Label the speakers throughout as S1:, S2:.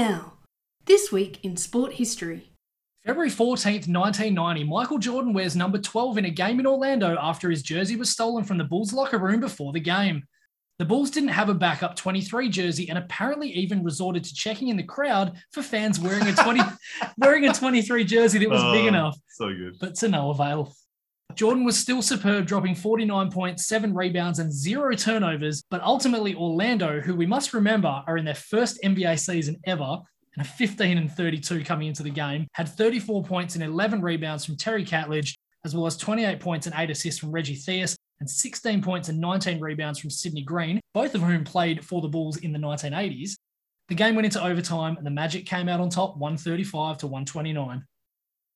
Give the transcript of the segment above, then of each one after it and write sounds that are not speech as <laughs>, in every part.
S1: now. This week in sport history.
S2: February 14th, 1990, Michael Jordan wears number 12 in a game in Orlando after his jersey was stolen from the Bulls locker room before the game. The Bulls didn't have a backup 23 jersey and apparently even resorted to checking in the crowd for fans wearing a 20 <laughs> wearing a 23 jersey that was big
S3: Oh,
S2: enough,
S3: So good.
S2: but to no avail. Jordan was still superb, dropping 49 points, seven rebounds, and zero turnovers. But ultimately, Orlando, who we must remember are in their first NBA season ever, and a 15 and 32 coming into the game, had 34 points and 11 rebounds from Terry Catledge, as well as 28 points and eight assists from Reggie Theus, and 16 points and 19 rebounds from Sidney Green, both of whom played for the Bulls in the 1980s. The game went into overtime, and the Magic came out on top 135 to 129.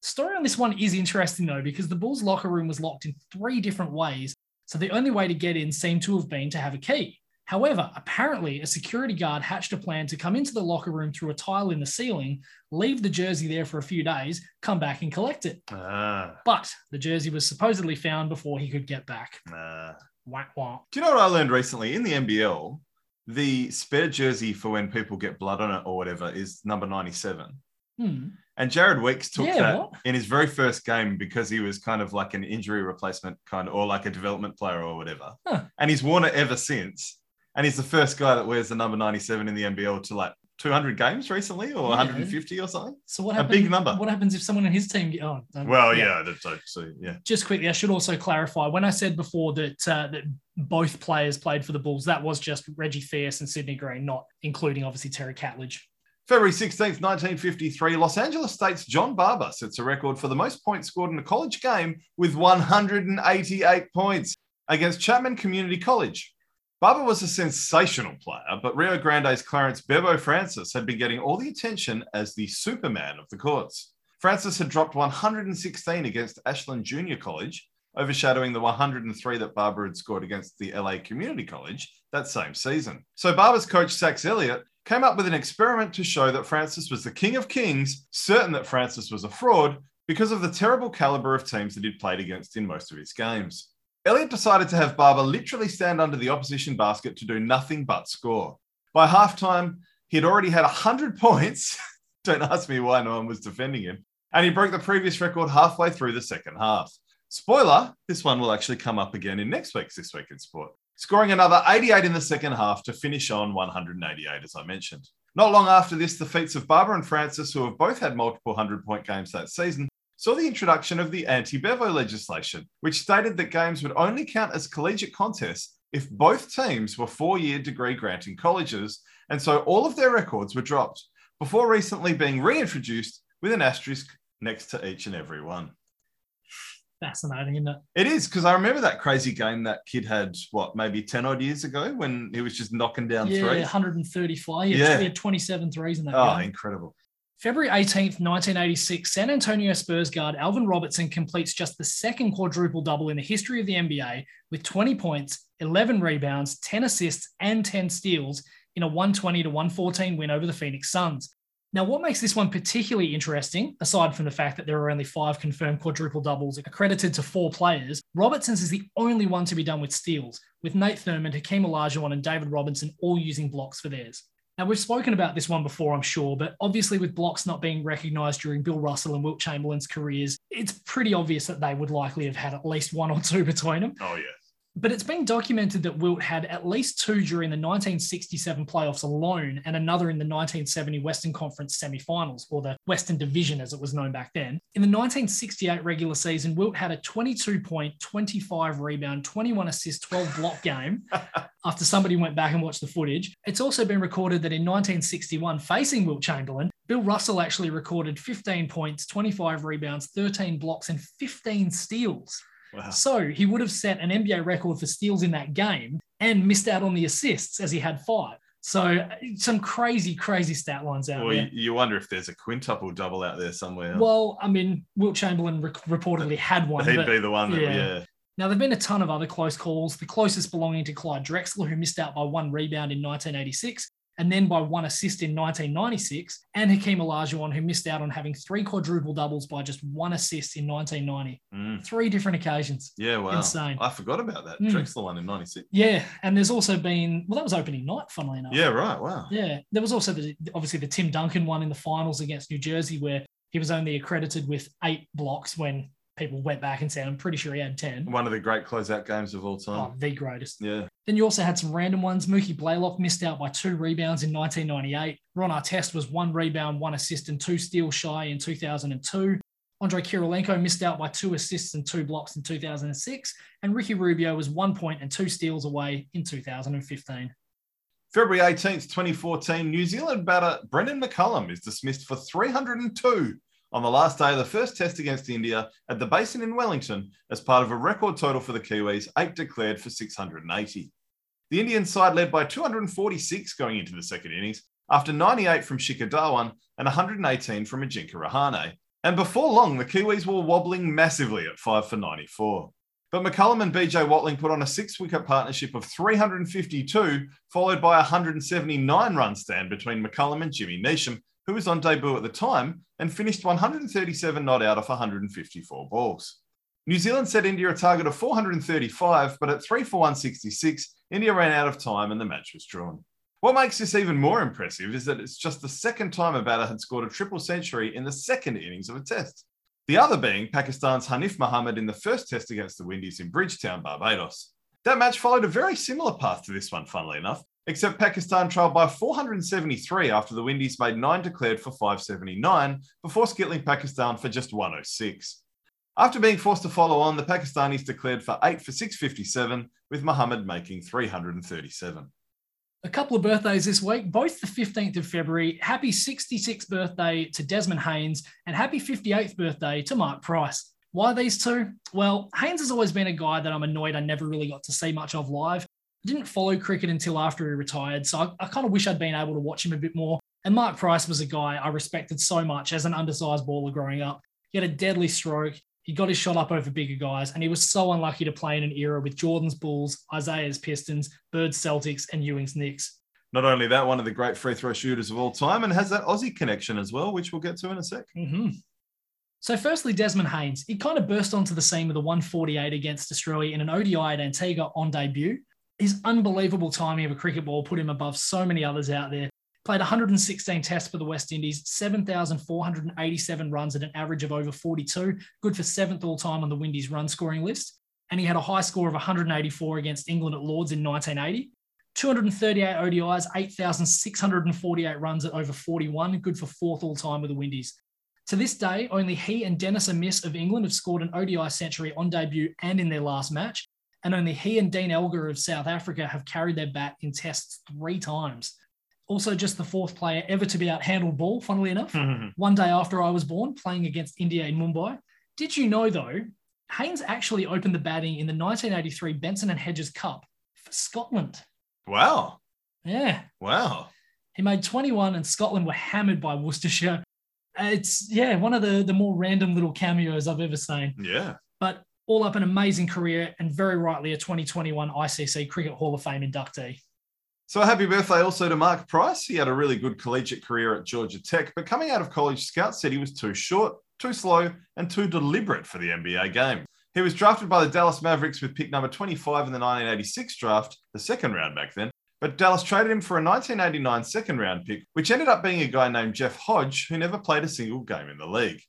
S2: Story on this one is interesting though, because the Bulls locker room was locked in three different ways. So the only way to get in seemed to have been to have a key. However, apparently a security guard hatched a plan to come into the locker room through a tile in the ceiling, leave the jersey there for a few days, come back and collect it.
S3: Ah,
S2: But the jersey was supposedly found before he could get back.
S3: ah.
S2: Whack whack.
S3: Do you know what I learned recently? In the NBL, the spare jersey for when people get blood on it or whatever is number 97.
S2: Hmm.
S3: And Jared Weeks took
S2: Yeah,
S3: that
S2: what?
S3: in his very first game because he was kind of like an injury replacement kind of, or like a development player or whatever.
S2: Huh.
S3: And he's worn it ever since. And he's the first guy that wears the number 97 in the NBL to like 200 games recently or
S2: Yeah.
S3: 150 or something.
S2: So what
S3: A big number.
S2: What happens if someone in his team? Get, oh,
S3: Well, yeah, that's actually, yeah.
S2: just quickly, I should also clarify when I said before that uh, that both players played for the Bulls, that was just Reggie Theus and Sidney Green, not including obviously Terry Catledge.
S3: February 16th, 1953, Los Angeles State's John Barber sets a record for the most points scored in a college game with 188 points against Chapman Community College. Barber was a sensational player, but Rio Grande's Clarence Bevo Francis had been getting all the attention as the Superman of the courts. Francis had dropped 116 against Ashland Junior College, overshadowing the 103 that Barber had scored against the LA Community College that same season. So Barber's coach, Sax Elliott, came up with an experiment to show that Francis was the king of kings, certain that Francis was a fraud because of the terrible caliber of teams that he'd played against in most of his games. Elliott decided to have Barber literally stand under the opposition basket to do nothing but score. By halftime, he had already had 100 <laughs> points. Don't ask me why no one was defending him. And he broke the previous record halfway through the second half. Spoiler, this one will actually come up again in next week's This Week in Sport, scoring another 88 in the second half to finish on 188, as I mentioned. Not long after this, the feats of Barber and Francis, who have both had multiple 100 point games that season, saw the introduction of the anti Bevo legislation, which stated that games would only count as collegiate contests if both teams were four year degree granting colleges, and so all of their records were dropped before recently being reintroduced with an asterisk next to each and every one.
S2: Fascinating, isn't it?
S3: It is because I remember that crazy game that kid had, what, maybe 10 odd years ago when he was just knocking down
S2: Yeah,
S3: threes.
S2: 135. Yeah,
S3: Yeah.
S2: he had 27 threes in that game.
S3: Oh,
S2: game.
S3: incredible.
S2: February 18th, 1986, San Antonio Spurs guard Alvin Robertson completes just the second quadruple double in the history of the NBA with 20 points, 11 rebounds, 10 assists, and 10 steals in a 120 to 114 win over the Phoenix Suns. Now, what makes this one particularly interesting, aside from the fact that there are only five confirmed quadruple doubles accredited to four players, Robertson's is the only one to be done with steals, with Nate Thurmond, Hakeem Olajuwon, and David Robinson all using blocks for theirs. Now, we've spoken about this one before, I'm sure, but obviously, with blocks not being recognized during Bill Russell and Wilt Chamberlain's careers, it's pretty obvious that they would likely have had at least one or two between them.
S3: Oh, yeah.
S2: But it's been documented that Wilt had at least two during the 1967 playoffs alone and another in the 1970 Western Conference semifinals, or the Western Division as it was known back then. In the 1968 regular season, Wilt had a 22 point, 25 rebound, 21 assist, 12 block game <laughs> after somebody went back and watched the footage. It's also been recorded that in 1961, facing Wilt Chamberlain, Bill Russell actually recorded 15 points, 25 rebounds, 13 blocks, and 15 steals.
S3: Wow.
S2: So he would have set an NBA record for steals in that game and missed out on the assists as he had five. So uh, some crazy, crazy stat lines out
S3: Well,
S2: there.
S3: you, you wonder if there's a quintuple double out there somewhere.
S2: Well, I mean, Wilt Chamberlain re- reportedly had <laughs> one.
S3: He'd be the one that,
S2: yeah.
S3: yeah.
S2: Now, there have been a ton of other close calls, the closest belonging to Clyde Drexler, who missed out by one rebound in 1986, and then by one assist in 1996, and Hakeem Olajuwon, who missed out on having three quadruple doubles by just one assist in 1990.
S3: Mm.
S2: Three different occasions.
S3: Yeah, wow.
S2: Insane.
S3: I forgot about that.
S2: Mm.
S3: Drexler one in 96.
S2: Yeah, and there's also been well, that was opening night, funnily enough.
S3: Yeah, right. Wow.
S2: Yeah, there was also the obviously the Tim Duncan one in the finals against New Jersey, where he was only accredited with eight blocks when people went back and said, I'm pretty sure he had 10.
S3: One of the great closeout games of all time.
S2: Oh, the greatest.
S3: Yeah.
S2: Then you also had some random ones. Mookie Blaylock missed out by two rebounds in 1998. Ron Artest was one rebound, one assist, and two steals shy in 2002. Andre Kirilenko missed out by two assists and two blocks in 2006. And Ricky Rubio was one point and two steals away in 2015.
S3: February 18th, 2014, New Zealand batter Brendon McCullum is dismissed for 302 on the last day of the first test against India at the Basin in Wellington as part of a record total for the Kiwis, eight declared for 680. The Indian side led by 246 going into the second innings after 98 from Shikhar Dhawan and 118 from Ajinkya Rahane. And before long, the Kiwis were wobbling massively at 5 for 94. But McCullum and BJ Watling put on a six wicket partnership of 352, followed by a 179 run stand between McCullum and Jimmy Neesham, who was on debut at the time and finished 137 not out of 154 balls. New Zealand set India a target of 435, but at 3 for 166, India ran out of time and the match was drawn. What makes this even more impressive is that it's just the second time a batter had scored a triple century in the second innings of a test. The other being Pakistan's Hanif Mohammad in the first test against the Windies in Bridgetown, Barbados. That match followed a very similar path to this one, funnily enough, except Pakistan trailed by 473 after the Windies made nine declared for 579 before skittling Pakistan for just 106. After being forced to follow on, the Pakistanis declared for 8 for 657, with Mohammad making 337.
S2: A couple of birthdays this week, both the 15th of February. Happy 66th birthday to Desmond Haynes and happy 58th birthday to Mark Price. Why these two? Well, Haynes has always been a guy that I'm annoyed I never really got to see much of live. Didn't follow cricket until after he retired, so I, I kind of wish I'd been able to watch him a bit more. And Mark Price was a guy I respected so much as an undersized baller growing up. He had a deadly stroke. He got his shot up over bigger guys, and he was so unlucky to play in an era with Jordan's Bulls, Isiah's Pistons, Bird's Celtics, and Ewing's Knicks.
S3: Not only that, one of the great free throw shooters of all time, and has that Aussie connection as well, which we'll get to in a sec.
S2: Mm-hmm. So, firstly, Desmond Haynes. He kind of burst onto the scene with a 148 against Australia in an ODI at Antigua on debut. His unbelievable timing of a cricket ball put him above so many others out there. Played 116 tests for the West Indies, 7,487 runs at an average of over 42, good for seventh all time on the Windies run scoring list. And he had a high score of 184 against England at Lords in 1980. 238 ODIs, 8,648 runs at over 41, good for fourth all time with the Windies. To this day, only he and Dennis Amiss of England have scored an ODI century on debut and in their last match. And only he and Dean Elgar of South Africa have carried their bat in tests three times also just the fourth player ever to be out handled ball, funnily enough, <laughs> mm-hmm. one day after I was born, playing against India in Mumbai. Did you know, though, Haynes actually opened the batting in the 1983 Benson and Hedges Cup for Scotland?
S3: Wow.
S2: Yeah.
S3: Wow.
S2: He made 21 and Scotland were hammered by Worcestershire. It's, yeah, one of the, the more random little cameos I've ever seen.
S3: Yeah.
S2: But all up an amazing career and very rightly a 2021 ICC Cricket Hall of Fame inductee.
S3: So happy birthday also to Mark Price. He had a really good collegiate career at Georgia Tech, but coming out of college, scouts said he was too short, too slow, and too deliberate for the NBA game. He was drafted by the Dallas Mavericks with pick number 25 in the 1986 draft, the second round back then, but Dallas traded him for a 1989 second round pick, which ended up being a guy named Jeff Hodge, who never played a single game in the league.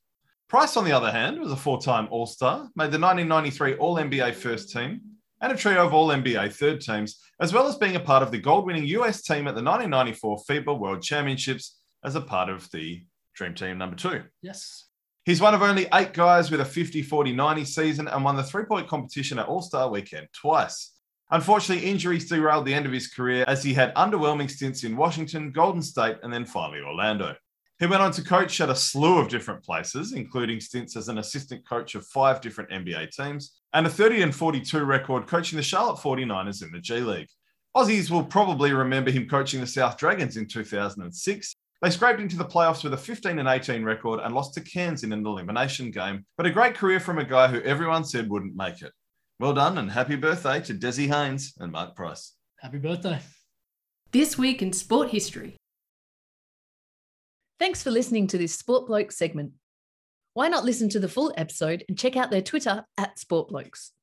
S3: Price, on the other hand, was a four time All Star, made the 1993 All NBA first team, and a trio of All NBA third teams, as well as being a part of the gold winning US team at the 1994 FIBA World Championships as a part of the Dream Team number two.
S2: Yes.
S3: He's one of only eight guys with a 50 40 90 season and won the three point competition at All Star weekend twice. Unfortunately, injuries derailed the end of his career as he had underwhelming stints in Washington, Golden State, and then finally Orlando. He went on to coach at a slew of different places, including stints as an assistant coach of five different NBA teams and a 30 and 42 record coaching the Charlotte 49ers in the G League. Aussies will probably remember him coaching the South Dragons in 2006. They scraped into the playoffs with a 15 and 18 record and lost to Cairns in an elimination game, but a great career from a guy who everyone said wouldn't make it. Well done and happy birthday to Desi Haynes and Mark Price.
S2: Happy birthday.
S1: This week in sport history.
S4: Thanks for listening to this Sport Bloke segment. Why not listen to the full episode and check out their Twitter at Sport Blokes?